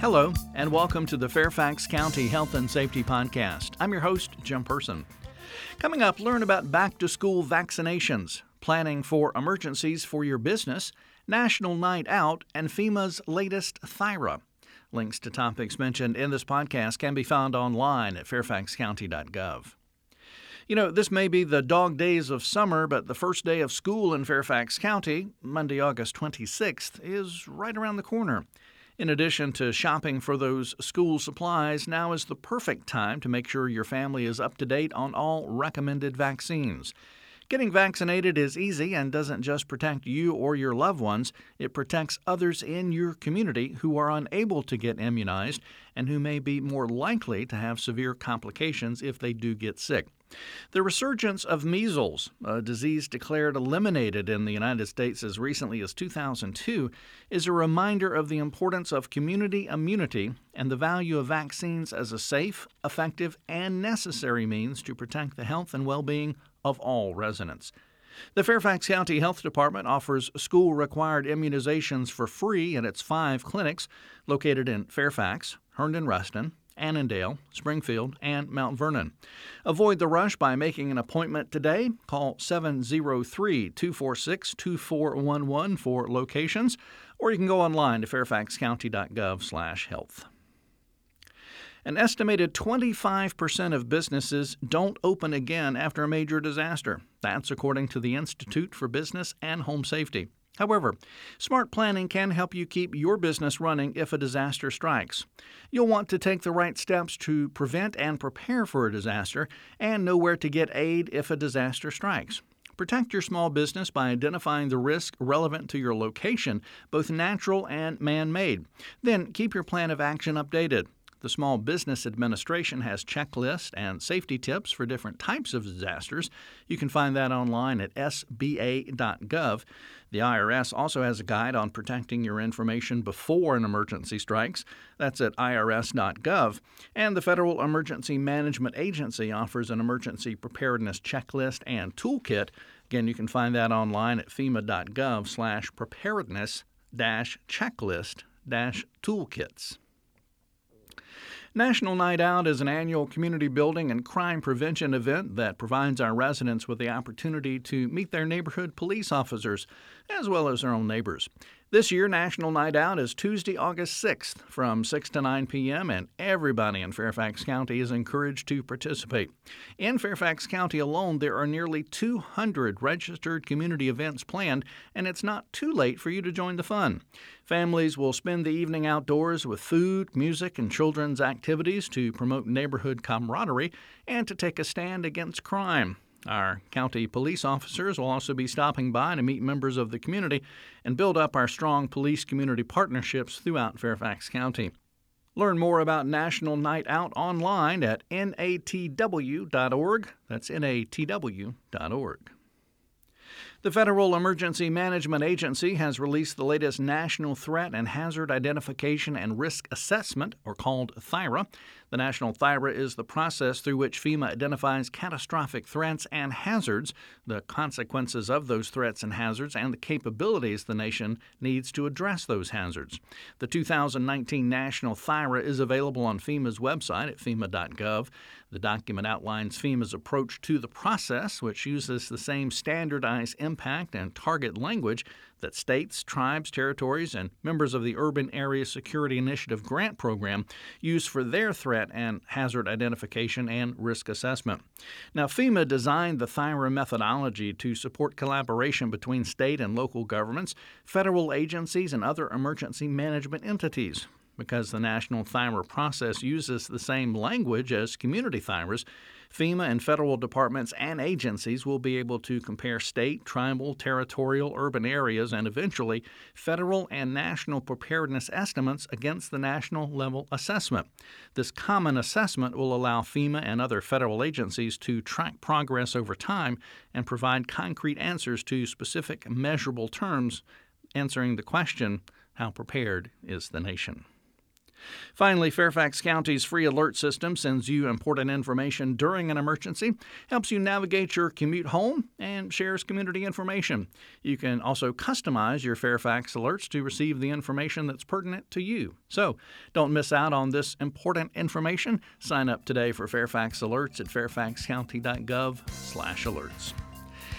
Hello, and welcome to the Fairfax County Health and Safety Podcast. I'm your host, Jim Person. Coming up, learn about back to school vaccinations, planning for emergencies for your business, National Night Out, and FEMA's latest THIRA. Links to topics mentioned in this podcast can be found online at fairfaxcounty.gov. You know, this may be the dog days of summer, but the first day of school in Fairfax County, Monday, August 26th, is right around the corner. In addition to shopping for those school supplies, now is the perfect time to make sure your family is up to date on all recommended vaccines. Getting vaccinated is easy and doesn't just protect you or your loved ones, it protects others in your community who are unable to get immunized and who may be more likely to have severe complications if they do get sick. The resurgence of measles, a disease declared eliminated in the United States as recently as 2002, is a reminder of the importance of community immunity and the value of vaccines as a safe, effective, and necessary means to protect the health and well being of all residents. The Fairfax County Health Department offers school required immunizations for free at its five clinics located in Fairfax, Herndon Reston, Annandale, Springfield, and Mount Vernon. Avoid the rush by making an appointment today. Call 703 246 2411 for locations, or you can go online to fairfaxcounty.gov/health. An estimated 25% of businesses don't open again after a major disaster. That's according to the Institute for Business and Home Safety. However, smart planning can help you keep your business running if a disaster strikes. You'll want to take the right steps to prevent and prepare for a disaster and know where to get aid if a disaster strikes. Protect your small business by identifying the risk relevant to your location, both natural and man made. Then keep your plan of action updated. The Small Business Administration has checklists and safety tips for different types of disasters. You can find that online at sba.gov. The IRS also has a guide on protecting your information before an emergency strikes. That's at irs.gov. And the Federal Emergency Management Agency offers an emergency preparedness checklist and toolkit. Again, you can find that online at fema.gov National Night Out is an annual community building and crime prevention event that provides our residents with the opportunity to meet their neighborhood police officers as well as their own neighbors. This year, National Night Out is Tuesday, August 6th from 6 to 9 p.m., and everybody in Fairfax County is encouraged to participate. In Fairfax County alone, there are nearly 200 registered community events planned, and it's not too late for you to join the fun. Families will spend the evening outdoors with food, music, and children's activities to promote neighborhood camaraderie and to take a stand against crime. Our county police officers will also be stopping by to meet members of the community and build up our strong police community partnerships throughout Fairfax County. Learn more about National Night Out online at natw.org. That's natw.org. The Federal Emergency Management Agency has released the latest National Threat and Hazard Identification and Risk Assessment, or called THIRA. The National THIRA is the process through which FEMA identifies catastrophic threats and hazards, the consequences of those threats and hazards, and the capabilities the nation needs to address those hazards. The 2019 National THIRA is available on FEMA's website at fema.gov. The document outlines FEMA's approach to the process, which uses the same standardized impact and target language that states, tribes, territories, and members of the Urban Area Security Initiative grant program use for their threat and hazard identification and risk assessment. Now, FEMA designed the THIRA methodology to support collaboration between state and local governments, federal agencies, and other emergency management entities because the National THIRA process uses the same language as community THIRAs, FEMA and federal departments and agencies will be able to compare state, tribal, territorial, urban areas, and eventually federal and national preparedness estimates against the national level assessment. This common assessment will allow FEMA and other federal agencies to track progress over time and provide concrete answers to specific measurable terms, answering the question how prepared is the nation? Finally, Fairfax County's free alert system sends you important information during an emergency, helps you navigate your commute home, and shares community information. You can also customize your Fairfax alerts to receive the information that's pertinent to you. So, don't miss out on this important information. Sign up today for Fairfax Alerts at fairfaxcounty.gov/alerts.